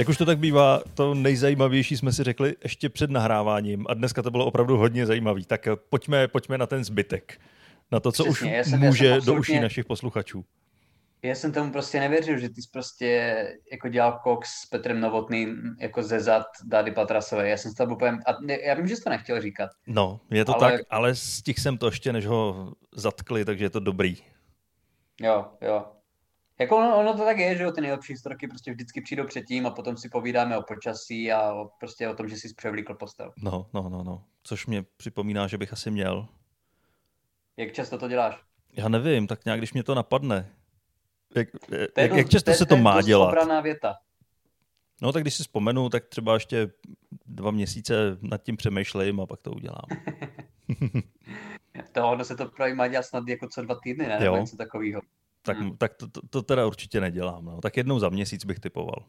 Jak už to tak bývá, to nejzajímavější jsme si řekli ještě před nahráváním a dneska to bylo opravdu hodně zajímavý. Tak eh, pojďme, pojďme na ten zbytek. Na to, co Přesně, já už jsem- já může jsem do uší našich posluchačů. Já jsem tomu prostě nevěřil, že ty jsi prostě jako dělal koks s Petrem Novotným jako ze zad Dády Patrasové. Já jsem z toho úplně... A ne, já vím, že jsi to nechtěl říkat. No, je to Ale- tak, ale stihl jsem to ještě, než ho zatkli, takže je to dobrý. Jo, jo. Jako ono, ono to tak je, že jo, ty nejlepší historky prostě vždycky přijdou předtím a potom si povídáme o počasí a o, prostě o tom, že jsi převlíkl postel. No, no, no, no. Což mě připomíná, že bych asi měl. Jak často to děláš? Já nevím, tak nějak, když mě to napadne. Jak, To jak, dost- jak často to se to je má dost dělat? obraná věta. No tak když si vzpomenu, tak třeba ještě dva měsíce nad tím přemýšlím a pak to udělám. To ono se to právě má dělat snad jako co dva týdny, ne? Jo. Nebo něco takového. Tak, Hmm. tak to, to, to teda určitě nedělám. No. Tak jednou za měsíc bych typoval.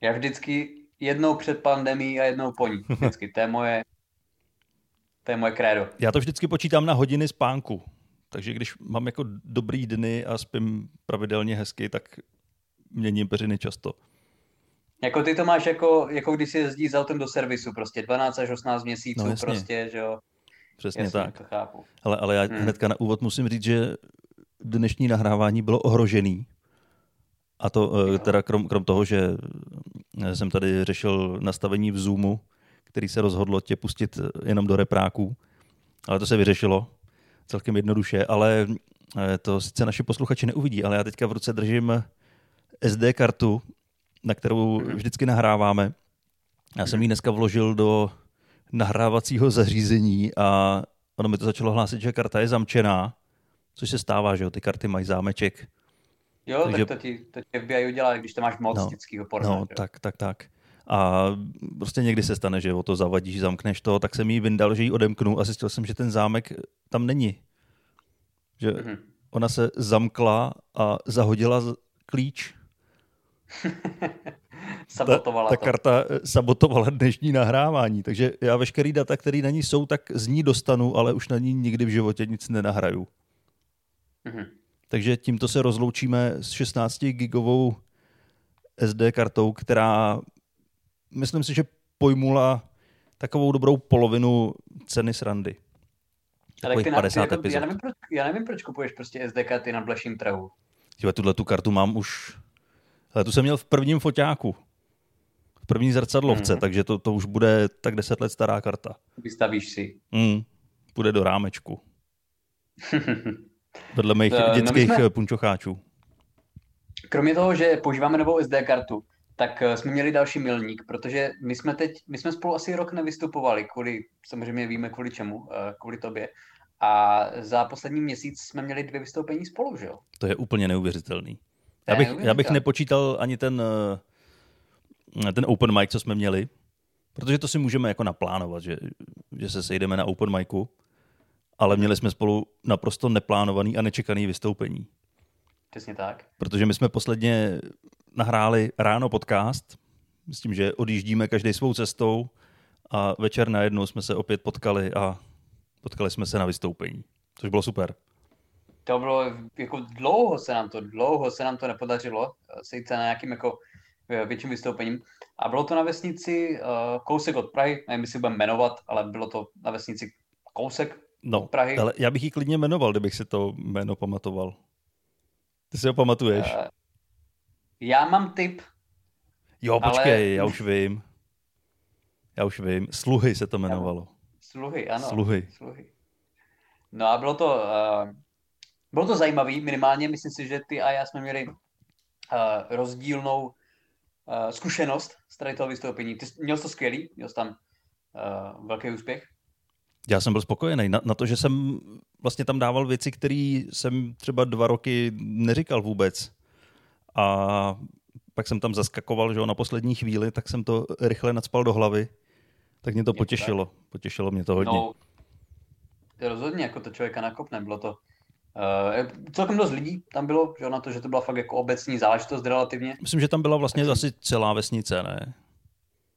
Já vždycky jednou před pandemí a jednou po ní. Vždycky. To je moje, to je moje krédo. Já to vždycky počítám na hodiny spánku. Takže když mám jako dobrý dny a spím pravidelně hezky, tak měním peřiny často. Jako ty to máš jako, jako když si jezdí s autem do servisu, prostě 12 až 18 měsíců, No, jasně. prostě, že jo. Přesně Jasně, tak. to chápu. Ale, ale já Hmm. hnedka na úvod musím říct, že dnešní nahrávání bylo ohrožený. A to eh, teda krom, krom toho, že eh, jsem tady řešil nastavení v Zoomu, který se rozhodlo tě pustit eh, jenom do repráků. Ale to se vyřešilo celkem jednoduše, ale to sice naši posluchači neuvidí, ale já teďka v ruce držím SD kartu, na kterou vždycky nahráváme. Já jsem ji dneska vložil do nahrávacího zařízení a ono mi to začalo hlásit, že karta je zamčená, což se stává, že jo, ty karty mají zámeček. Jo, Takže- tak to ti, to ti FBI udělá, když to máš moc No, vždyckýho porna. No, že tak, tak, tak. A prostě někdy se stane, že o to zavadíš, zamkneš to, tak jsem jí vyndal, že ji odemknu a zjistil jsem, že ten zámek tam není. Že Mhm. ona se zamkla a zahodila klíč. Sabotovala ta, to. ta karta eh, sabotovala dnešní nahrávání, takže já veškerý data, které na ní jsou, tak z ní dostanu, ale už na ní nikdy v životě nic nenahraju. Mhm. Takže tímto se rozloučíme s 16 gigovou SD kartou, která myslím si, že pojmula takovou dobrou polovinu ceny srandy. Ale ty na, 50 jako, já, epizod. nevím, proč, já nevím, proč kupuješ prostě SD karty na bleším trhu. Tyhle, tuhle tu kartu mám už... Ale tu jsem měl v prvním foťáku. V první zrcadlovce, Mhm. takže to, to už bude tak 10 let stará karta. Vystavíš si. Mm, půjde do rámečku. Vedle mých Eh, no my dětských jsme- jsme... punčocháčů. Kromě toho, že používáme novou SD kartu, tak eh, jsme měli další milník, protože my jsme teď, my jsme spolu asi rok nevystupovali, kvůli, samozřejmě víme kvůli čemu, eh, kvůli tobě. A za poslední měsíc jsme měli dvě vystoupení spolu, že jo? To je úplně neuvěřitelný. Já bych, já bych nepočítal ani ten, eh, ten open mic, co jsme měli, protože to si můžeme jako naplánovat, že, že se sejdeme na open micu, ale měli jsme spolu naprosto neplánovaný a nečekaný vystoupení. Přesně tak. Protože my jsme posledně nahráli ráno podcast, s tím, že odjíždíme každý svou cestou a večer najednou jsme se opět potkali a potkali jsme se na vystoupení, což bylo super. To bylo, jako dlouho se nám to, dlouho se nám to nepodařilo, eh, sejít se na nějakým jako eh, větším vystoupením. A bylo to na vesnici uh, kousek od Prahy, nevím, jestli budeme jmenovat, ale bylo to na vesnici kousek No, Prahy. ale já bych ji klidně jmenoval, kdybych si to jméno pamatoval. Ty si ho pamatuješ? Eh, já mám tip, jo, ale- počkej, já už vím. Já už vím. Sluhy se to jmenovalo. sluhy, ano. Sluhy. sluhy. No a bylo to, uh, bylo to zajímavý, minimálně myslím si, že ty a já jsme měli uh, rozdílnou uh, zkušenost z tady toho vystoupení. Ty jsi- měl jsi to skvělý, měl jsi tam uh, velký úspěch. Já jsem byl spokojený na, na to, že jsem vlastně tam dával věci, které jsem třeba dva roky neříkal vůbec. A pak jsem tam zaskakoval, že jo, na poslední chvíli, tak jsem to rychle nadspal do hlavy. Tak mě to to potěšilo. Potěšilo mě to hodně. No, rozhodně jako to člověka nakopne, bylo to uh, celkem dost lidí tam bylo, že jo, na to, že to byla fakt jako obecní záležitost relativně. Myslím, že tam byla vlastně Tak asi celá vesnice, ne?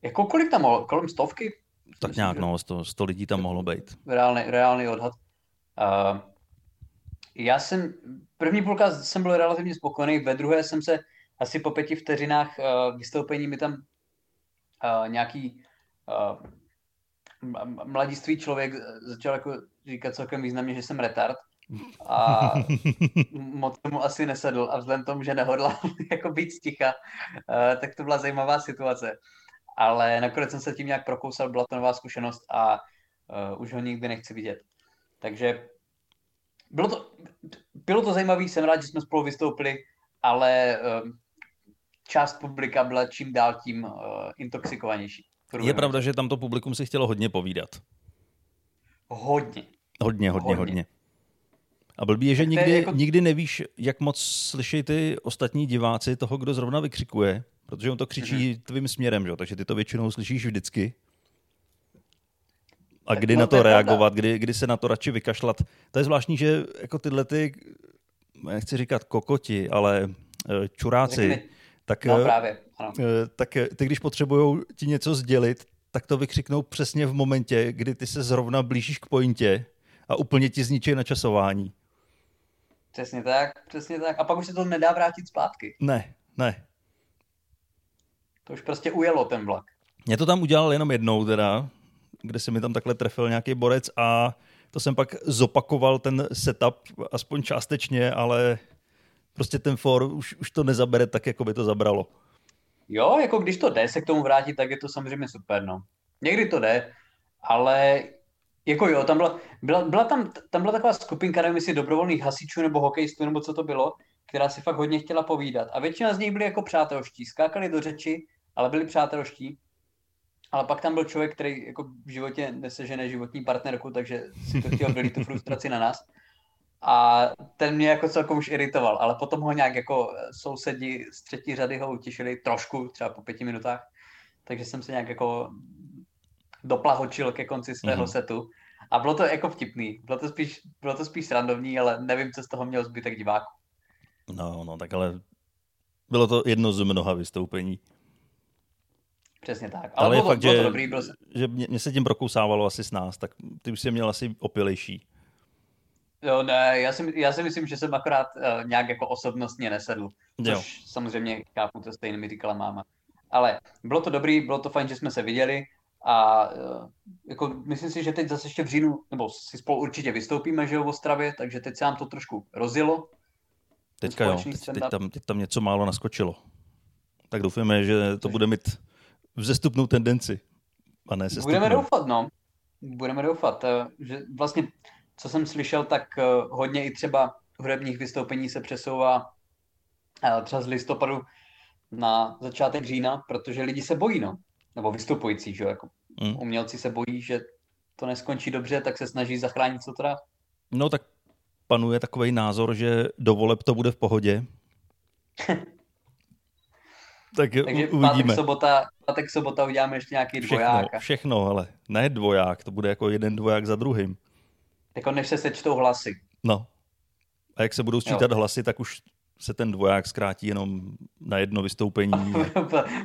Jako kolik tam? Kolem stovky? Tak nějak, no, 100, 100 lidí tam mohlo být. reálný, reálný odhad. Uh, já jsem, první půlka jsem byl relativně spokojený, ve druhé jsem se asi po pěti vteřinách uh, vystoupení mi tam uh, nějaký uh, mladiství člověk začal jako říkat celkem významně, že jsem retard a moc mu asi nesedl a vzhledem tomu, že nehodla jako být sticha, uh, tak to byla zajímavá situace. Ale nakonec jsem se tím nějak prokousal, byla to nová zkušenost a uh, už ho nikdy nechci vidět. Takže bylo to, bylo to zajímavé, jsem rád, že jsme spolu vystoupili, ale uh, část publika byla čím dál tím uh, intoxikovanější. Je pravda, že tam to publikum si chtělo hodně povídat. Hodně. Hodně, hodně, hodně. hodně. A blbý je, že nikdy, jako... nikdy nevíš, jak moc slyší ty ostatní diváci toho, kdo zrovna vykřikuje, protože on to křičí mm-hmm. tvým směrem, že? takže ty to většinou slyšíš vždycky. A kdy na to, reagovat, kdy, kdy se na to radši vykašlat. To je zvláštní, že jako tyhle ty, nechci říkat kokoti, ale eh, čuráci, Řekni. tak, no, právě, ano. Eh, tak ty, když potřebují ti něco sdělit, tak to vykřiknou přesně v momentě, kdy ty se zrovna blížíš k pointě a úplně ti zničí načasování. Přesně tak, přesně tak. A pak už se to nedá vrátit zpátky. Ne, ne. To už prostě ujelo ten vlak. Mě to tam udělal jenom jednou teda, kde se mi tam takhle trefil nějaký borec a to jsem pak zopakoval ten setup, aspoň částečně, ale prostě ten for už, už to nezabere tak, jako by to zabralo. Jo, jako když to jde se k tomu vrátit, tak je to samozřejmě super, no. Někdy to jde, ale jako jo, tam byla, byla, byla tam, tam byla taková skupinka, nevím jestli dobrovolných hasičů nebo hokejistů, nebo co to bylo, která si fakt hodně chtěla povídat. A většina z nich byli jako přátelští, skákali do řeči, ale byli přátelští. Ale pak tam byl člověk, který jako v životě nesežene životní partnerku, takže si to chtěl vylít tu frustraci na nás. A ten mě jako celkom už iritoval, ale potom ho nějak jako sousedi z třetí řady ho utěšili trošku, třeba po pěti minutách. Takže jsem se nějak jako doplahočil ke konci svého mm-hmm. setu. A bylo to jako vtipný. Bylo to spíš, bylo to spíš srandovní, ale nevím, co z toho měl zbytek diváků. No, no, tak ale bylo to jedno z mnoha vystoupení. Přesně tak. Ale, ale bylo, fakt, bylo že, to dobrý, bylo... že mě, mě se tím prokousávalo asi s nás, tak ty už jsi měl asi opilejší. Jo, ne, já si, já si myslím, že jsem akorát uh, nějak jako osobnostně nesedl, což jo. samozřejmě chápu, to stejně mi říkala máma. Ale bylo to dobrý, bylo to fajn, že jsme se viděli a uh, jako myslím si, že teď zase ještě v říjnu, nebo si spolu určitě vystoupíme, že jo, v Ostravě, takže teď se nám to trošku rozjelo. Teďka jo, teď, teď, tam, teď tam něco málo naskočilo. Tak doufáme, že to bude mít vzestupnou tendenci. A ne Budeme doufat, no. Budeme doufat, eh, že vlastně, co jsem slyšel, tak eh, hodně i třeba hudebních vystoupení se přesouvá eh, třeba z listopadu na začátek října, protože lidi se bojí, no. Nebo vystupující, že jo, jako mm. umělci se bojí, že to neskončí dobře, tak se snaží zachránit co to dá. No tak panuje takový názor, že do voleb to bude v pohodě. tak Takže uvidíme. Pátek sobota, pátek sobota uděláme ještě nějaký všechno, dvoják. Všechno, ale ne dvoják, to bude jako jeden dvoják za druhým. Jako než se sečtou hlasy. No. A jak se budou sčítat jo. hlasy, tak už se ten dvoják zkrátí jenom na jedno vystoupení.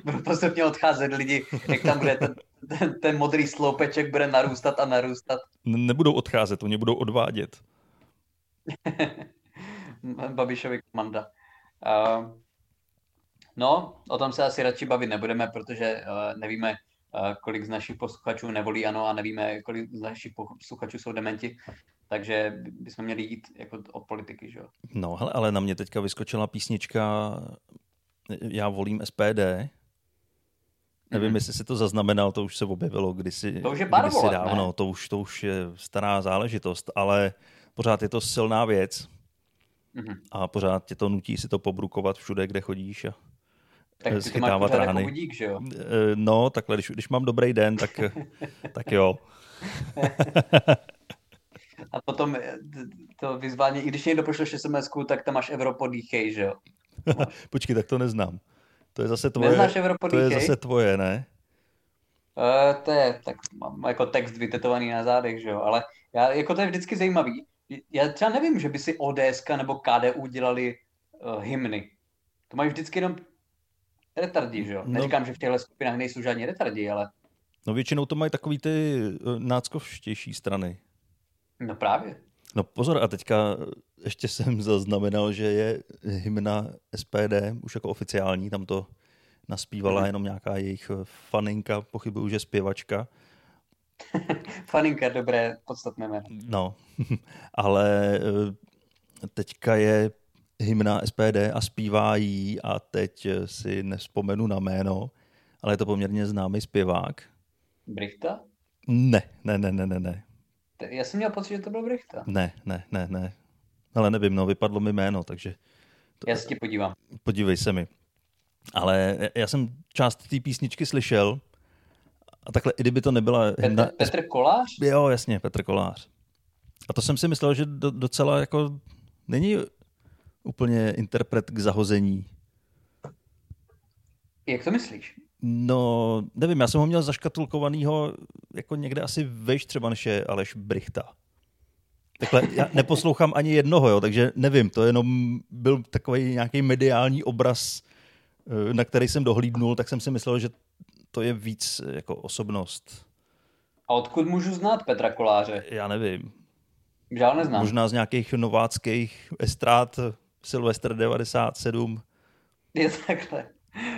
Budou postupně odcházet lidi, jak tam bude ten, ten, ten modrý sloupeček bude narůstat a narůstat. Nebudou odcházet, oni budou odvádět. Babišovi komanda. Uh, no, o tom se asi radši bavit nebudeme, protože uh, nevíme, uh, kolik z našich posluchačů nevolí ano a nevíme, kolik z našich posluchačů jsou dementi. Takže bychom měli jít jako od politiky, že jo? No, hele, ale na mě teďka vyskočila písnička Já volím SPD. Nevím, mm-hmm. jestli si to zaznamenal, to už se objevilo kdysi, to už je pár kdysi dávno, to už, to už je stará záležitost, ale pořád je to silná věc mm-hmm. a pořád tě to nutí si to pobrukovat všude, kde chodíš a tak schytávat to máš rány. Jako budík, že jo? Eh, no, takhle, když, když mám dobrý den, tak, tak jo. A potom eh, to vyzvání, i když někdo pošleš sms tak tam máš Evropodíchej, že jo? Počkej, tak to neznám. To je zase tvoje. Neznáš To je zase tvoje, ne? Uh, to je, tak mám jako text vytetovaný na zádech, že jo, ale já, jako to je vždycky zajímavý. Já třeba nevím, že by si ODS nebo KDU dělali uh, hymny. To mají vždycky jenom retardi, že jo? No. Neříkám, že v těchto skupinách nejsou žádní retardi, ale... No většinou to mají takový ty náckovštější strany. No právě. No pozor, a teďka ještě jsem zaznamenal, že je hymna SPD, už jako oficiální, tam to naspívala mm. jenom nějaká jejich faninka, pochybuju, že zpěvačka. faninka, dobré, podstatné jméno. No, ale teďka je hymna SPD a zpívá jí a teď si nespomenu na jméno, ale je to poměrně známý zpěvák. Brichta? Ne, ne, ne, ne, ne, ne. Já jsem měl pocit, že to byl Brichta. Ne, ne, ne, ne. Ale nevím, no, vypadlo mi jméno, takže... To... Já se ti podívám. Podívej se mi. Ale já jsem část té písničky slyšel a takhle, i kdyby to nebyla... Petr, hymna... Petr Kolář? Jo, jasně, Petr Kolář. A to jsem si myslel, že do, docela jako není úplně interpret k zahození. Jak to myslíš? No, nevím, já jsem ho měl zaškatulkovanýho jako někde asi vejš třeba než je Aleš Brichta. Takhle, já neposlouchám ani jednoho, jo, takže nevím, to jenom byl takový nějaký mediální obraz, eh, na který jsem dohlídnul, tak jsem si myslel, že to je víc jako osobnost. A odkud můžu znát Petra Koláře? Já nevím. Žál neznám. Možná z nějakých nováckých estrát Silvestr 97. Je takhle.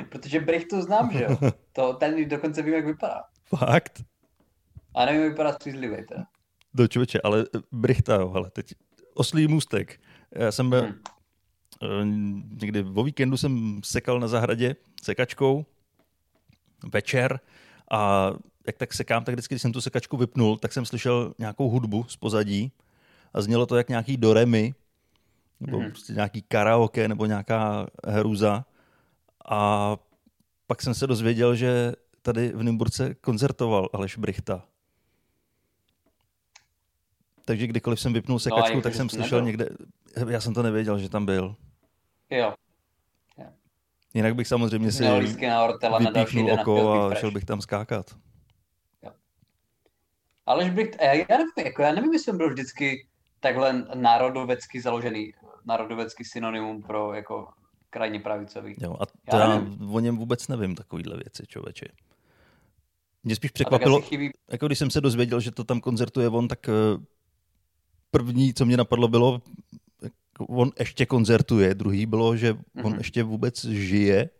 Protože Brichtu znám, že jo? To, ten dokonce vím, jak vypadá. Fakt? A nevím, jak vypadá střízlivý teda. Do člověče, ale Brichta, jo, hele, teď oslý můstek. Já jsem hmm. někdy o víkendu jsem sekal na zahradě sekačkou večer a jak tak sekám, tak vždycky, když jsem tu sekačku vypnul, tak jsem slyšel nějakou hudbu z pozadí a znělo to jak nějaký doremy, nebo hmm. prostě nějaký karaoke, nebo nějaká hruza. A pak jsem se dozvěděl, že tady v Nymburce koncertoval Aleš Brichta. Takže kdykoliv jsem vypnul sekačku, no, tak jsem slyšel nebyl. někde, já jsem to nevěděl, že tam byl. Jo. Jinak bych samozřejmě si vypíchnul oko a šel bych tam skákat. Jo. Aleš Bricht, já, já, nevím, jako já nevím, jestli byl vždycky takhle národovecky založený, národovecky synonymum pro jako krajně pravicový. Jo, a to já, já o něm vůbec nevím, takovýhle věci, člověče. Mě spíš překvapilo, chybí... jako když jsem se dozvěděl, že to tam koncertuje on, tak eh, první, co mě napadlo, bylo, on ještě koncertuje, druhý bylo, že mm-hmm. on mhm. ještě vůbec žije.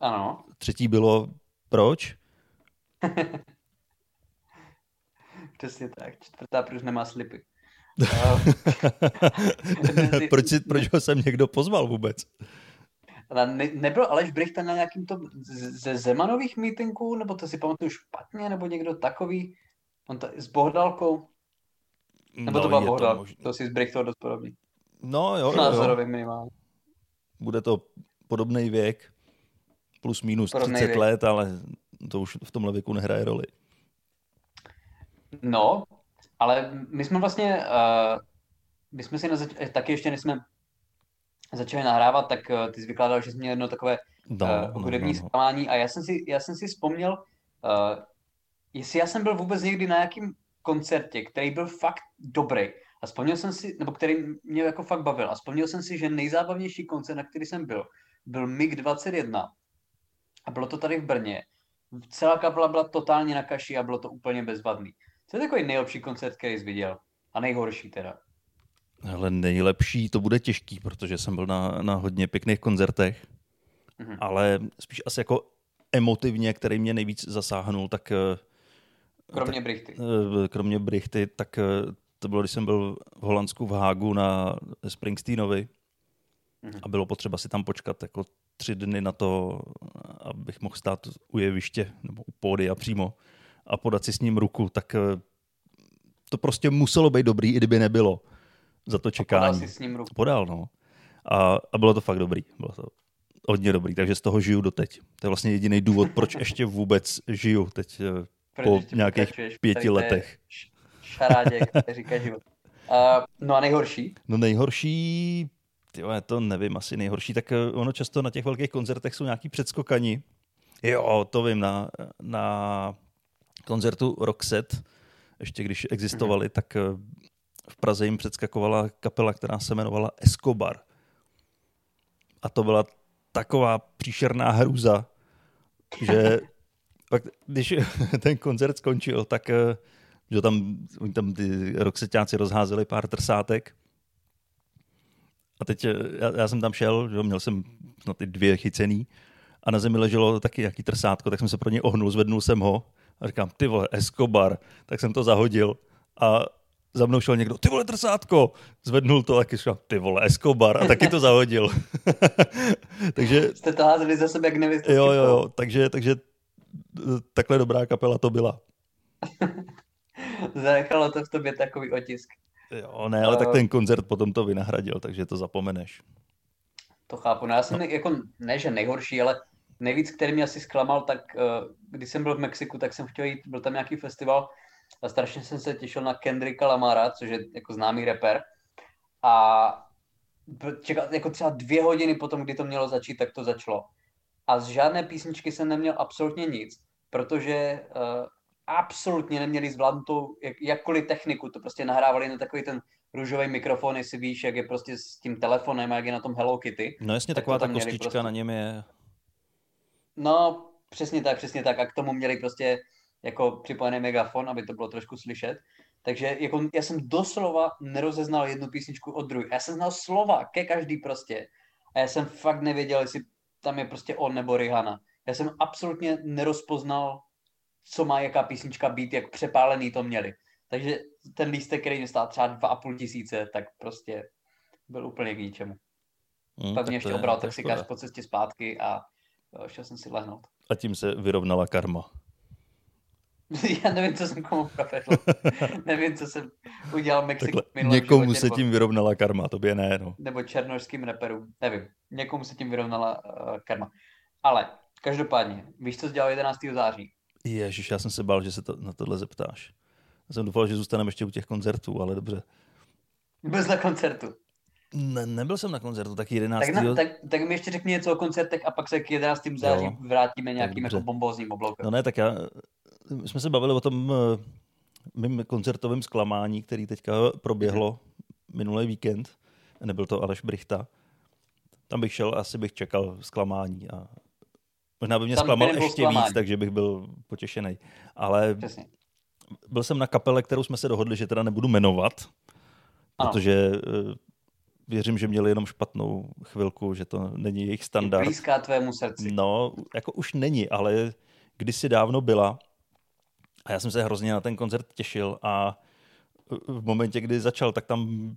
Ano. Třetí bylo, proč? Přesně tak. Čtvrtá, proč nemá slipy. proč, proč ho sem někdo pozval vůbec? Ne, nebyl Aleš Brichta na nějakým to ze Zemanových mítinků, nebo to si pamatuju špatně, nebo někdo takový, on to, s Bohdalkou? Nebo no, to byla Bohdal, to, to si s Brichtou dost podobný. No jo, Názorový minimálně. Bude to podobný věk, plus minus podobný 30 věk. let, ale to už v tomhle věku nehraje roli. No, ale my jsme vlastně, uh, my jsme si na zač- taky ještě než jsme začali nahrávat, tak uh, ty jsi vykládal, že jsi měl jedno takové no, uh, hudební no, no, zklamání a já jsem si, já jsem si vzpomněl, uh, jestli já jsem byl vůbec někdy na nějakým koncertě, který byl fakt dobrý. A vzpomněl jsem si, nebo který mě jako fakt bavil. A vzpomněl jsem si, že nejzábavnější koncert, na který jsem byl, byl MiG 21. A bylo to tady v Brně. Celá kapela byla totálně na kaši a bylo to úplně bezvadný. Co je takový nejlepší koncert, který jsi viděl? A nejhorší teda? Ale nejlepší to bude těžký, protože jsem byl na, na hodně pěkných koncertech, mm-hmm. ale spíš asi jako emotivně, který mě nejvíc zasáhnul, tak... Eh, kromě tak, Brichty. Eh, kromě Brichty, tak eh, to bylo, když jsem byl v Holandsku v Hágu na Springsteenovi mm-hmm. a bylo potřeba si tam počkat jako tři dny na to, abych mohl stát u jeviště nebo u pódia přímo a podat si s ním ruku, tak eh, to prostě muselo být dobrý, i kdyby nebylo za to čekání. A podal si s ním ruku. Podal, no. A, a bylo to fakt dobrý. Bylo to hodně dobrý, takže z toho žiju doteď. To je vlastně jediný důvod, proč ještě vůbec žiju teď eh, po nějakých pěti letech. Šarádě, který říká život. Uh, no a nejhorší? No nejhorší, já to nevím, asi nejhorší, tak eh, ono často na těch velkých koncertech jsou nějaký předskokani. Jo, to vím, na, na koncertu Roxette, ještě když existovali, mm-hmm. tak eh, v Praze jim předskakovala kapela, která se jmenovala Escobar. A to byla taková příšerná hruza, že pak, když ten koncert skončil, tak eh, že tam, oni tam ty roxetáci rozházeli pár trsátek A teď eh, já, já jsem tam šel, že měl jsem no, ty dvě chycený a na zemi leželo taky nějaký trsátko, tak jsem se pro ně ohnul, zvednul jsem ho a říkám, ty vole, Escobar, tak jsem to zahodil a za mnou šel někdo, ty vole trsátko, zvednul to, taky šel, ty vole Escobar a taky to zahodil. takže... Jste to házeli za sebe, jak nevíte. Jo, jo, jo, takže, takže takhle dobrá kapela to byla. Zanechalo to v tobě takový otisk. Jo, ne, ale uh, tak ten koncert potom to vynahradil, takže to zapomeneš. To chápu. No já jsem no. jako, ne že nejhorší, ale nejvíc, který mě asi zklamal, tak uh, když jsem byl v Mexiku, tak jsem chtěl jít, byl tam nějaký festival a strašně jsem se těšil na Kendricka Lamara, což je jako známý rapper. A čekal jako třeba dvě hodiny potom, kdy to mělo začít, tak to začalo. A z žádné písničky jsem neměl absolutně nic, protože uh, absolutně neměli zvládnutou jak, jakkoliv techniku, to prostě nahrávali na takový ten růžový mikrofon, jestli víš, jak je prostě s tím telefonem, jak je na tom Hello Kitty. No jasně, tak taková ta kostička prostě... na něm je. No, přesně tak, přesně tak. A k tomu měli prostě jako připojený megafon, aby to bylo trošku slyšet. Takže jako, já jsem doslova nerozeznal jednu písničku od druhé. Já jsem znal slova ke každý prostě. A já jsem fakt nevěděl, jestli tam je prostě on nebo Rihanna. Já jsem absolutně nerozpoznal co má jaká písnička být, jak přepálený to měli. Takže ten lístek, který mi stál třeba dva a půl tisíce, tak prostě byl úplně k ničemu. Hmm, Pak mě ještě obral taxikář po cestě zpátky a šel jsem si lehnout. A tím se vyrovnala karma. Já nevím, co jsem komu provedl. nevím, co jsem udělal Mexiku Někomu životě, se tím vyrovnala karma, tobě ne, no. Nebo černožským reperům, nevím. Někomu se tím vyrovnala uh, karma. Ale každopádně, víš, co jsi dělal 11. září? Ježíš, já jsem se bál, že se to, na tohle zeptáš. Já jsem doufal, že zůstaneme ještě u těch koncertů, ale dobře. Byl jsi na koncertu? Ne, nebyl jsem na koncertu, tak 11. Tak, na, tak, tak mi ještě řekni něco o koncertech a pak se k 11. září jo, vrátíme nějakým jako bombózním obloukem. No ne, tak já, my jsme se bavili o tom eh, mým koncertovém zklamání, který teďka proběhlo minulý víkend. Nebyl to Aleš Brichta. Tam bych šel, asi bych čekal zklamání a Možná by mě Tam zklamal ještě zklamání. víc, takže bych byl potěšený. Ale Přesně. byl jsem na kapele, kterou jsme se dohodli, že teda nebudu jmenovat, ano. protože uh, věřím, že měli jenom špatnou chvilku, že to není jejich standard. Je blízká tvému srdci. No, jako už není, ale kdysi dávno byla. A já jsem se hrozně na ten koncert těšil a v momentě, kdy začal, tak tam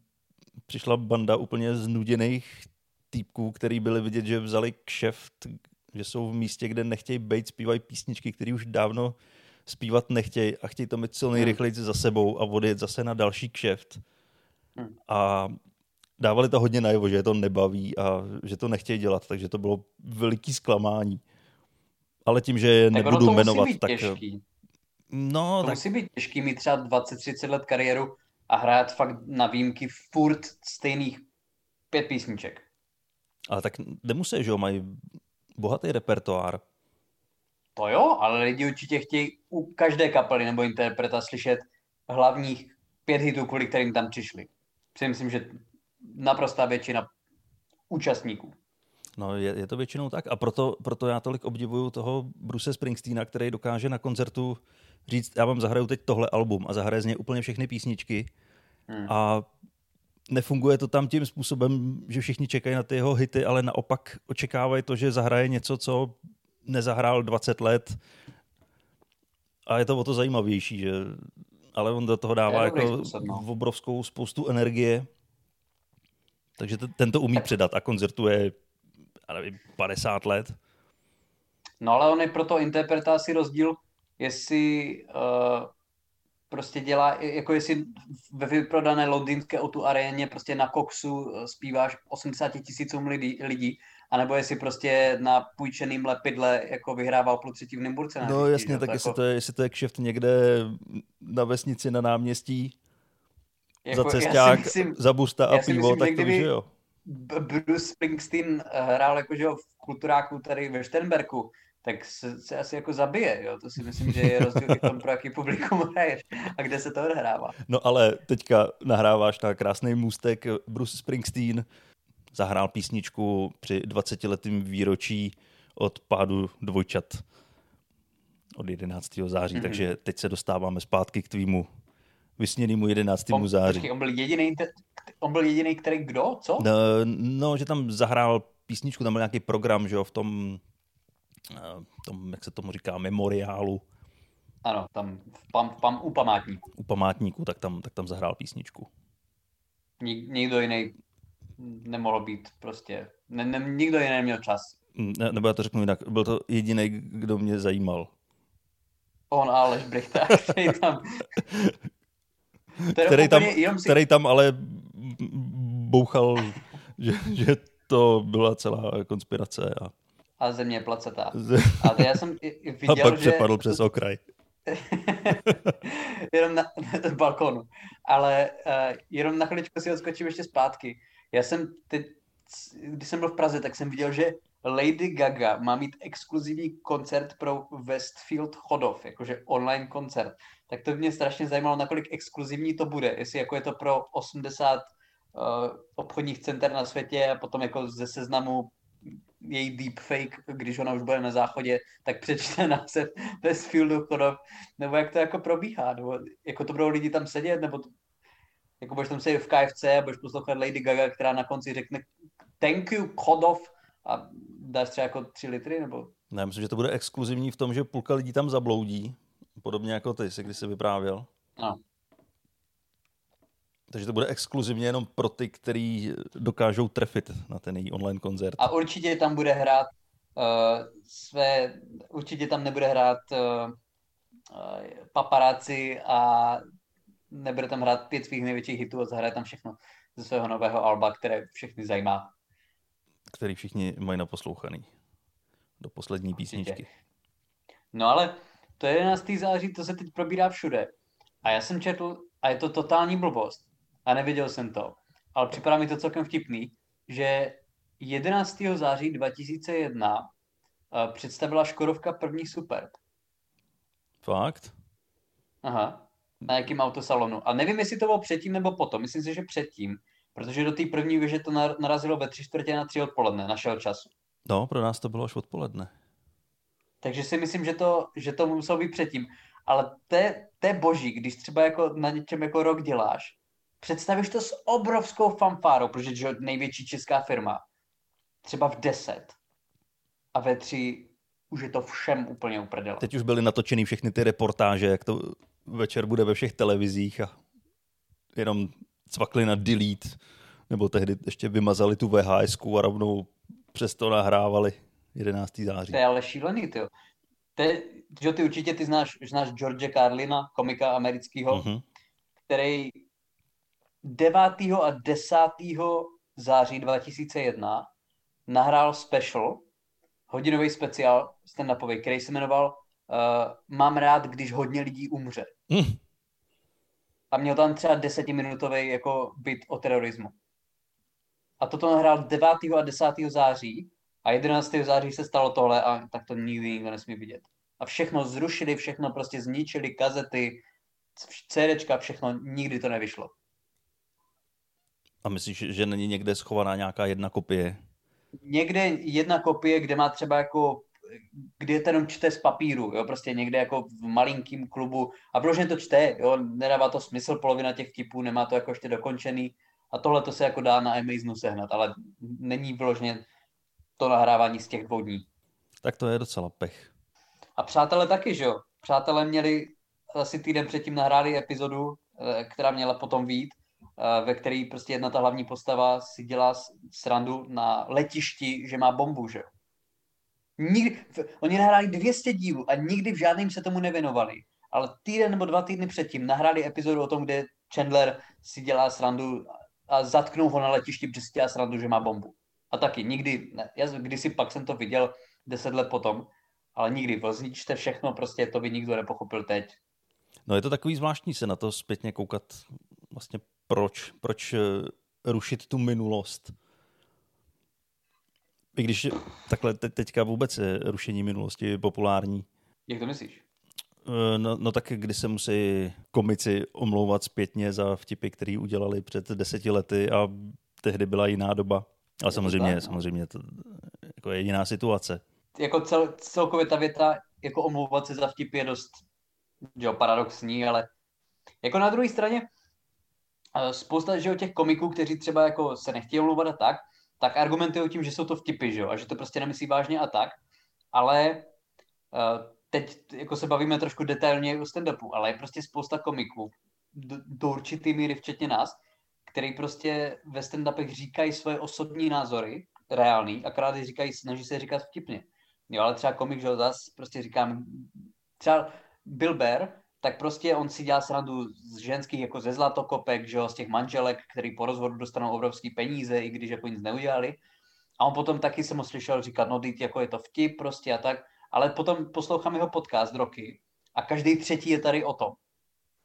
přišla banda úplně znuděných týpků, který byli vidět, že vzali kšeft že jsou v místě, kde nechtějí být, zpívají písničky, které už dávno zpívat nechtějí a chtějí to mít co nejrychleji za sebou a odjet zase na další kšeft. Hmm. A dávali to hodně najevo, že je to nebaví a že to nechtějí dělat, takže to bylo veliký zklamání. Ale tím, že je nebudu jmenovat, tak... Těžký. No, to tak... musí být těžký mít třeba 20-30 let kariéru a hrát fakt na výjimky furt stejných pět písniček. Ale tak nemusí, že jo, mají bohatý repertoár. To jo, ale lidi určitě chtějí u každé kapely nebo interpreta slyšet hlavních pět hitů, kvůli kterým tam přišli. Si myslím, že naprostá většina účastníků. No, je, je to většinou tak. A proto, proto já tolik obdivuju toho Bruce Springsteena, který dokáže na koncertu říct, já vám zahraju teď tohle album a zahraje z něj úplně všechny písničky. Hmm. A nefunguje to tam tím způsobem, že všichni čekají na ty jeho hity, ale naopak očekávají to, že zahraje něco, co nezahrál 20 let. A je to o to zajímavější, že ale on do toho dává jako no. obrovskou spoustu energie. Takže ten to umí předat a koncertuje já nevím, 50 let. No ale on je pro to interpreta asi rozdíl, jestli uh, prostě dělá, jako jestli ve vyprodané londýnské o tu aréně prostě na koksu eh, zpíváš 80 tisícům lidí, lidí, anebo jestli prostě na půjčeným lepidle jako vyhrával plus třetí v Nymburce. No jasně, že? tak to jestli, jako... to je, jestli to je kšeft někde na vesnici na náměstí jako, za cesták, myslím, za busta a pivo, myslím, tak to víš, jo. Bruce Springsteen hrál jakože v kulturáku tady ve Šternberku, tak se, se asi jako zabije, jo? To si myslím, že je rozdíl v tom, pro jaký publikum hraješ a kde se to odhrává. No ale teďka nahráváš na krásný můstek Bruce Springsteen, zahrál písničku při 20-letém výročí od pádu dvojčat od 11. září, mm-hmm. takže teď se dostáváme zpátky k tvýmu vysněnému 11. On, září. počkej, on byl jediný, on byl jediný, který kdo? Co? No, no, že tam zahrál písničku, tam byl nějaký program, že jo, v tom, tom, jak se tomu říká, memoriálu Ano, tam v pam, pam, u památníku. u památníku, tak tam, tak tam zahrál písničku. Nik, nikdo jiný nemohl být prostě. Ne, ne, nikdo jiný neměl čas. Ne, nebo já to řeknu jinak, byl to jediný, kdo mě zajímal. On a Aleš Brichta, který tam... Který tam, si, který tam ale bouchal, že, že to byla celá konspirace a, A země placetá. a A já jsem viděl, pak že... přepadl přes okraj. jenom na, na balkonu. Ale uh, jenom na chviličku si odskočím ještě zpátky. Já jsem teď, když jsem byl v Praze, tak jsem viděl, že Lady Gaga má mít exkluzivní koncert pro Westfield Chodov, jakože online koncert. Tak to mě strašně zajímalo, nakolik exkluzivní to bude. Jestli jako je to pro 80 uh, obchodních center na světě a potom jako ze seznamu její deepfake, když ona už bude na záchodě, tak přečte název Westfieldu Chodov, nebo jak to jako probíhá, nebo jako to budou lidi tam sedět, nebo to, jako budeš tam sedět v KFC a budeš poslouchat Lady Gaga, která na konci řekne thank you Chodov a dáš třeba jako tři litry, nebo Ne, myslím, že to bude exkluzivní v tom, že půlka lidí tam zabloudí, podobně jako ty, jsi když jsi vyprávěl. no. Takže to bude exkluzivně jenom pro ty, kteří dokážou trefit na ten její online koncert. A určitě tam bude hrát uh, své, určitě tam nebude hrát uh, paparáci a nebude tam hrát pět svých největších hitů a zahraje tam všechno ze svého nového alba, které všechny zajímá. který všichni mají naposlouchaný. Do poslední Určitě. písničky. No ale to je 11. září, to se teď probírá všude. A já jsem četl, a je to totální blbost, a nevěděl jsem to, ale připadá mi to celkem vtipný, že 11. září 2001 uh, představila Škodovka první Superb. Fakt? Aha. Na jakým autosalonu. A nevím, jestli to bylo předtím nebo potom. Myslím si, že předtím. Protože do té první věže to nar- narazilo ve tři čtvrtě na tři odpoledne našeho času. No, pro nás to bylo až odpoledne. Takže si myslím, že to, že to muselo být předtím. Ale to je, to je boží, když třeba jako na něčem jako rok děláš. Představíš to s obrovskou fanfárou, protože že jo, největší česká firma. Třeba v 10. A ve 3 už je to všem úplně uprdele. Teď už byly natočený všechny ty reportáže, jak to večer bude ve všech televizích a jenom cvakli na delete, nebo tehdy ještě vymazali tu VHS a rovnou přes to nahrávali 11. září. To je ale šílený, ty. Je, že ty určitě ty znáš, znáš George Carlina, komika amerického, Mhm. který 9. a 10. září 2001 nahrál special, hodinový speciál stand-upový, který se jmenoval uh, Mám rád, když hodně lidí umře. Hm. A měl tam třeba desetiminutový jako bit o terorismu. A toto nahrál 9. a 10. září a 11. září se stalo tohle a tak to nikdy nikdo nesmí vidět. A všechno zrušili, všechno prostě zničili, kazety, CDčka, všechno, nikdy to nevyšlo. A myslíš, že není někde schovaná nějaká jedna kopie? Někde jedna kopie, kde má třeba jako kde je ten čte z papíru, jo, prostě někde jako v malinkým klubu a vyloženě to čte, jo, nedává to smysl, polovina těch typů, nemá to jako ještě dokončený a tohle to se jako dá na Amazonu sehnat, ale není vyloženě to nahrávání z těch dvou dní. Tak to je docela pech. A přátelé taky, že jo? Přátelé měli asi týden předtím nahráli epizodu, eh, která měla potom vít, ve který prostě jedna ta hlavní postava si dělá srandu na letišti, že má bombu, že jo? Nikdy, oni nahráli 200 dílů a nikdy v žádném se tomu nevěnovali. Ale týden nebo dva týdny předtím nahráli epizodu o tom, kde Chandler si dělá srandu a zatknou ho na letišti, protože si dělá srandu, že má bombu. A taky nikdy, ne, já kdysi pak jsem to viděl deset let potom, ale nikdy, zničte všechno, prostě to by nikdo nepochopil teď. No je to takový zvláštní se na to zpětně koukat vlastně proč, proč eh, rušit tu minulost. I když takhle te- teďka vůbec je rušení minulosti je populární. Jak to myslíš? Eh, No, no tak kdy se musí komici omlouvat zpětně za vtipy, které udělali před deseti lety a tehdy byla jiná doba. Ale to samozřejmě, tak, no. samozřejmě to jako je jiná situace. Jako cel, celkově ta věta, jako omlouvat se za vtip je dost, jo, paradoxní, ale Jako na druhé straně, eh, spousta že těch komiků, kteří třeba jako se nechtějí omlouvat a tak, tak argumentují tím, že jsou to vtipy, že jo, a že to prostě nemyslí vážně a tak, ale uh, teď jako se bavíme trošku detailně o stand-upu, ale je prostě spousta komiků, do, do určitý míry, včetně nás, který prostě ve stand-upech říkají svoje osobní názory, reální, akorát říkají, snaží se říkat vtipně. Jo, ale třeba komik, že zas prostě říkám, třeba Bill Bear, tak prostě on si dělá srandu z ženských jako ze zlatokopek, že jo, z těch manželek, který po rozvodu dostanou obrovský peníze, i když jako nic neudělali. A on potom taky jsem ho slyšel říkat, no teď jako je to vtip prostě a tak, ale potom poslouchám jeho podcast roky a každý třetí je tady o tom.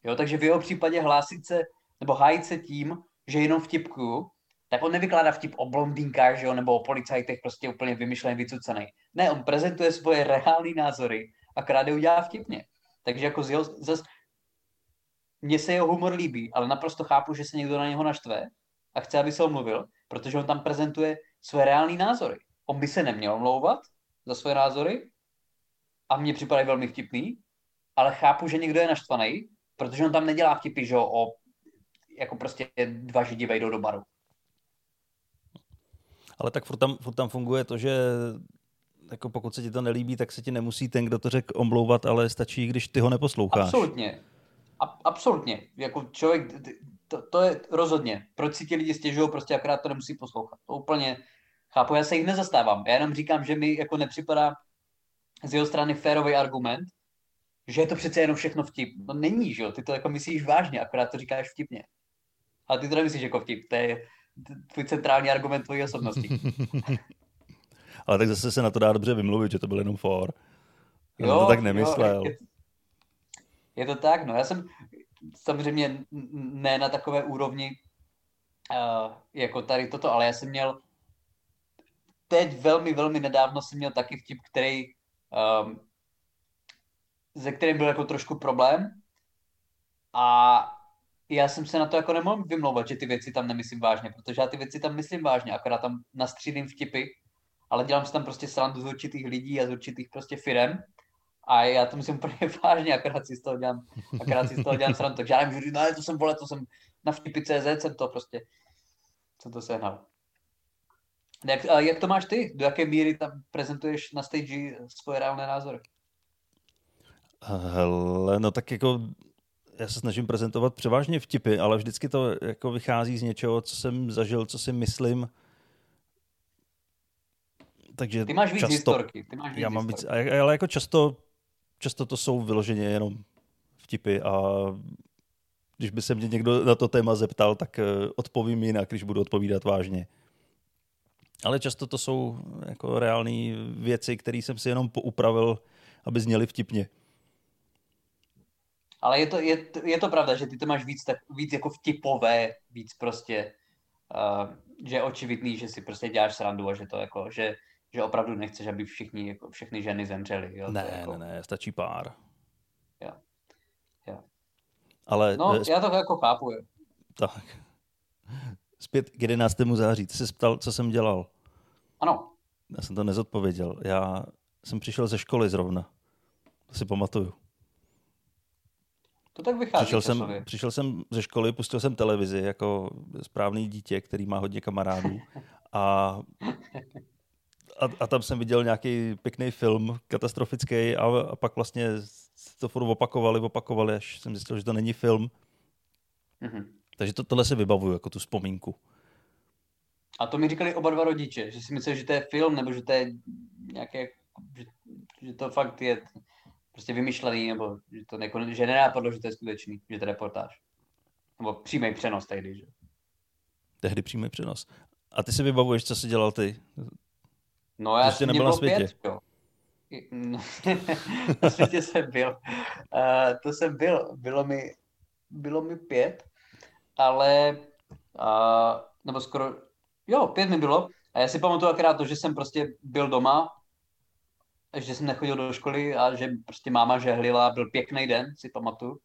Jo, takže v jeho případě hlásit se nebo hájit se tím, že jenom vtipku, tak on nevykládá vtip o blondýnkách, že jo, nebo o policajtech prostě úplně vymyšlený, vycucený. Ne, on prezentuje svoje reální názory a krát je udělá vtipně. Takže jako z jeho, zas, mně se jeho humor líbí, ale naprosto chápu, že se někdo na něho naštve a chce, aby se omluvil, protože on tam prezentuje své reální názory. On by se neměl omlouvat za své názory a mně připadají velmi vtipný, ale chápu, že někdo je naštvaný, protože on tam nedělá vtipy, že o jako prostě dva židi vejdou do baru. Ale tak furt tam, furt tam funguje to, že jako pokud se ti to nelíbí, tak se ti nemusí ten, kdo to řekl, omlouvat, ale stačí, když ty ho neposloucháš. Absolutně. A, absolutně. Jako člověk, to, to je rozhodně. Proč si ti lidi stěžují, prostě akorát to nemusí poslouchat. To úplně chápu, já se jich nezastávám. Já jenom říkám, že mi jako nepřipadá z jeho strany férový argument, že je to přece jenom všechno vtip. No není, že jo, ty to jako myslíš vážně, akorát to říkáš vtipně. Ale ty to nemyslíš jako vtip, to je tvůj centrální argument tvojí osobnosti. Ale tak zase se na to dá dobře vymluvit, že to byl jenom for. Já jo, to tak nemyslel. Jo, je, je to tak, no já jsem samozřejmě ne na takové úrovni uh, jako tady toto, ale já jsem měl teď velmi, velmi nedávno jsem měl taky vtip, který um, ze kterým byl jako trošku problém a já jsem se na to jako nemohl vymlouvat, že ty věci tam nemyslím vážně, protože já ty věci tam myslím vážně, akorát tam nastřídím vtipy, ale dělám si tam prostě srandu z určitých lidí a z určitých prostě firem a já to myslím úplně vážně, akorát si z toho dělám, akorát si z toho dělám srandu, takže já nemůžu říct, no to jsem vole, to jsem na vtipy CZ jsem to prostě, co to sehnal. Jak, jak to máš ty? Do jaké míry tam prezentuješ na stage svoje reálné názory? Hele, no tak jako já se snažím prezentovat převážně vtipy, ale vždycky to jako vychází z něčeho, co jsem zažil, co si myslím. Takže Ty máš víc často, historky. Ty máš víc já mám víc, ale jako často, často to jsou vyloženě jenom vtipy a když by se mě někdo na to téma zeptal, tak eh, odpovím jinak, když budu odpovídat vážně. Ale často to jsou jako reální věci, které jsem si jenom poupravil, aby zněly vtipně. Ale je to, je, je to pravda, že ty to máš víc, tak, víc jako vtipové, víc prostě, uh, že je očividný, že si prostě děláš srandu a že to jako, že, že opravdu nechceš, aby všichni, jako všechny ženy zemřely. Jo? Ne, jako... ne, ne, stačí pár. Jo. jo. Ale, no, sp... já to jako chápu. Jo. Tak. Zpět k 11. září. Ty jsi ptal, co jsem dělal. Ano. Já jsem to nezodpověděl. Já jsem přišel ze školy zrovna. To si pamatuju. To tak vychází přišel jsem, přišel jsem ze školy, pustil jsem televizi jako správný dítě, který má hodně kamarádů a, a, a tam jsem viděl nějaký pěkný film, katastrofický a, a pak vlastně to furt opakovali, opakovali, až jsem zjistil, že to není film. Mm-hmm. Takže to, tohle se vybavuju jako tu vzpomínku. A to mi říkali oba dva rodiče, že si mysleli, že to je film, nebo že to je nějaké, že, že to fakt je prostě vymyšlený, nebo že to nekon, že nenápadlo, že to je skutečný, že to je reportáž. Nebo přímý přenos tehdy, že? Tehdy přímý přenos. A ty si vybavuješ, co jsi dělal ty? No já jsem nebyl na světě. Pět, jo. No, na světě jsem byl. Uh, to jsem byl. Bylo mi, bylo mi pět, ale uh, nebo skoro, jo, pět mi bylo. A já si pamatuju akorát to, že jsem prostě byl doma že jsem nechodil do školy a že prostě máma žehlila, byl pěkný den, si pamatuju.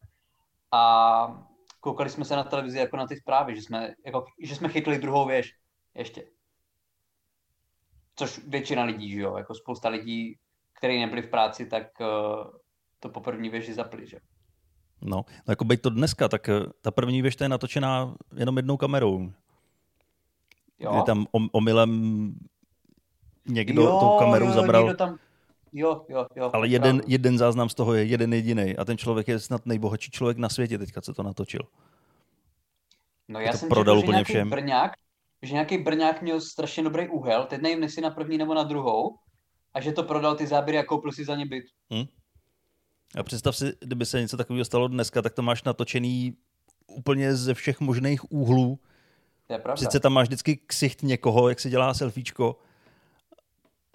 A koukali jsme se na televizi jako na ty zprávy, že jsme, jako, že jsme chytli druhou věž ještě. Což většina lidí, že jo, jako spousta lidí, kteří nebyli v práci, tak uh, to po první věži zapli, že No, no jako být to dneska, tak eh, ta první věž je natočená jenom jednou kamerou. Jo. Je tam omylem někdo jo, tou kameru jo, zabral. Tam... Jo, jo, jo. Ale jeden, jeden záznam z toho je jeden jediný a ten člověk je snad nejbohatší člověk na světě teďka, co to natočil. No já to jsem prodal úplně všem. Brňák, že nějaký Brňák měl strašně dobrý úhel, teď nevím, jestli na první nebo na druhou, a že to prodal ty záběry a koupil si za ně byt. Hmm. A představ si, kdyby se něco takového stalo dneska, tak to máš natočený úplně ze všech možných úhlů. To je pravda. Sice tam máš vždycky ksicht někoho, jak se dělá selfiečko,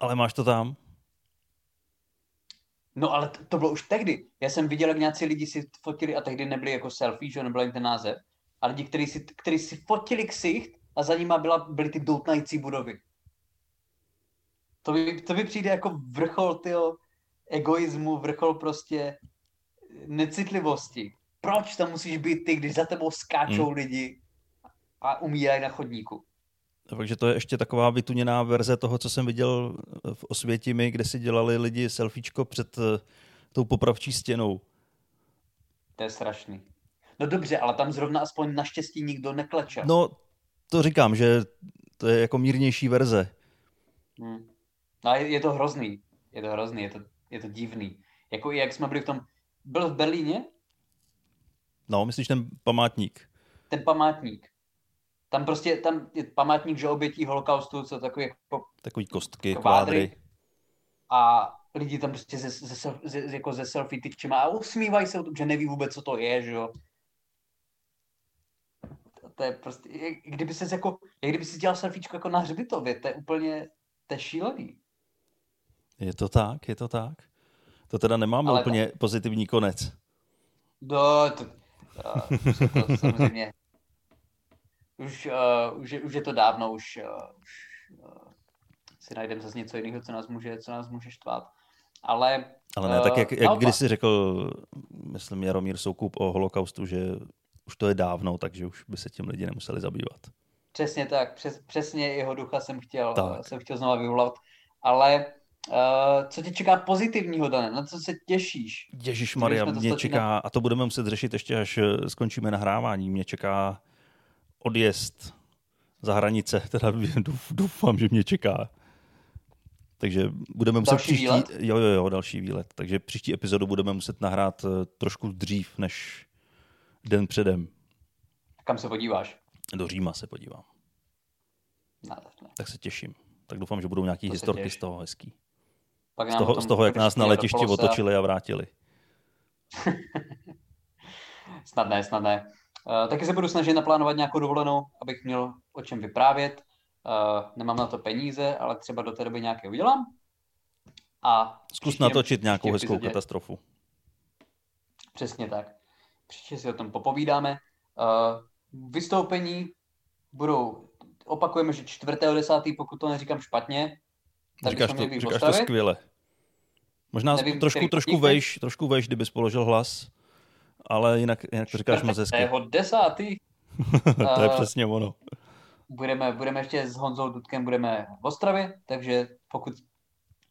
ale máš to tam. No ale to, to bylo už tehdy. Já jsem viděl, jak nějací lidi si fotili a tehdy nebyli jako selfie, že nebyl ten název, a lidi, kteří si, kteří si fotili ksicht a za nima byla, byly ty doutnající budovy. To by, to by přijde jako vrchol tyho egoismu, vrchol prostě necitlivosti. Proč tam musíš být ty, když za tebou skáčou hmm. lidi a umírají na chodníku? Takže to je ještě taková vytuněná verze toho, co jsem viděl v Osvětimi, kde si dělali lidi selfiečko před eh, tou popravčí stěnou. To je strašný. No dobře, ale tam zrovna aspoň naštěstí nikdo neklečel. No, to říkám, že to je jako mírnější verze. Hmm. No je, je to hrozný. Je to hrozný, je to, je to divný. Jako i jak jsme byli v tom... Byl v Berlíně? No, myslíš ten památník? Ten památník. Tam prostě, tam je památník, že obětí holokaustu, co takový jako... Takový kostky, kvádry. kvádry. A lidi tam prostě ze, ze, ze, jako ze selfie tyčima a usmívají se o tom, že neví vůbec, co to je, že jo to je prostě, jak kdyby se jako, jak kdyby si dělal selfiečko jako na hřbitově, to je úplně, to je šílený. Je to tak, je to tak. To teda nemáme Ale úplně to... pozitivní konec. No, to, to, to samozřejmě. Už, uh, už, je, už je to dávno, už, uh, už uh, si najdeme zase něco jiného, co nás může, co nás může štvát. Ale, Ale ne, tak jak, jak když si řekl, myslím, Jaromír Soukup o holokaustu, že už to je dávno, takže už by se tím lidi nemuseli zabývat. Přesně tak, přes, přesně jeho ducha jsem chtěl, tak. jsem chtěl znova vyvolat. Ale uh, co tě čeká pozitivního, Dane? Na co se těšíš? Ježíš Maria, mě čeká, a to budeme muset řešit ještě, až eh, skončíme nahrávání, mě čeká odjezd za hranice, teda doufám, že mě čeká. Takže budeme muset další příští, výlet? jo, jo, jo, další výlet. Takže příští epizodu budeme muset nahrát eh, trošku dřív, než den předem. Kam se podíváš? Do Říma se podívám. Ne. Tak se těším. Tak doufám, že budou nějaký to historky z toho hezký. Pak z toho, z toho jak nás na letišti otočili a vrátili. snad ne, snad ne. Uh, taky se budu snažit naplánovat nějakou dovolenou, abych měl o čem vyprávět. Uh, nemám na to peníze, ale třeba do té doby nějaké udělám. A Zkus natočit nějakou hezkou epizodě... katastrofu. Přesně tak příště si o tom popovídáme. Uh, vystoupení budou, opakujeme, že 4.10., pokud to neříkám špatně, tak říkáš to, říkáš to skvěle. Možná Nevím, trošku, trošku vejš, trošku vejš, kdybys položil hlas, ale jinak, jinak to říkáš moc hezky. desátý. to je přesně ono. Budeme, budeme ještě s Honzou Dudkem budeme v Ostravě, takže pokud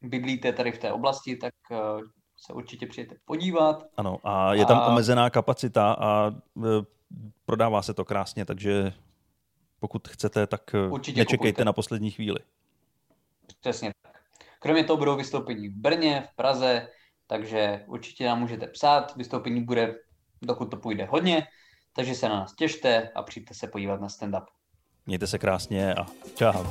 bydlíte tady v té oblasti, tak uh, se určitě přijete podívat. Ano, a je tam a... omezená kapacita a e, prodává se to krásně, takže pokud chcete, tak e, určitě nečekejte kupujte. na poslední chvíli. Přesně tak. Kromě toho budou vystoupení v Brně, v Praze, takže určitě nám můžete psát. Vystoupení bude, dokud to půjde hodně, takže se na nás těšte a přijďte se podívat na stand-up. Mějte se krásně a čau.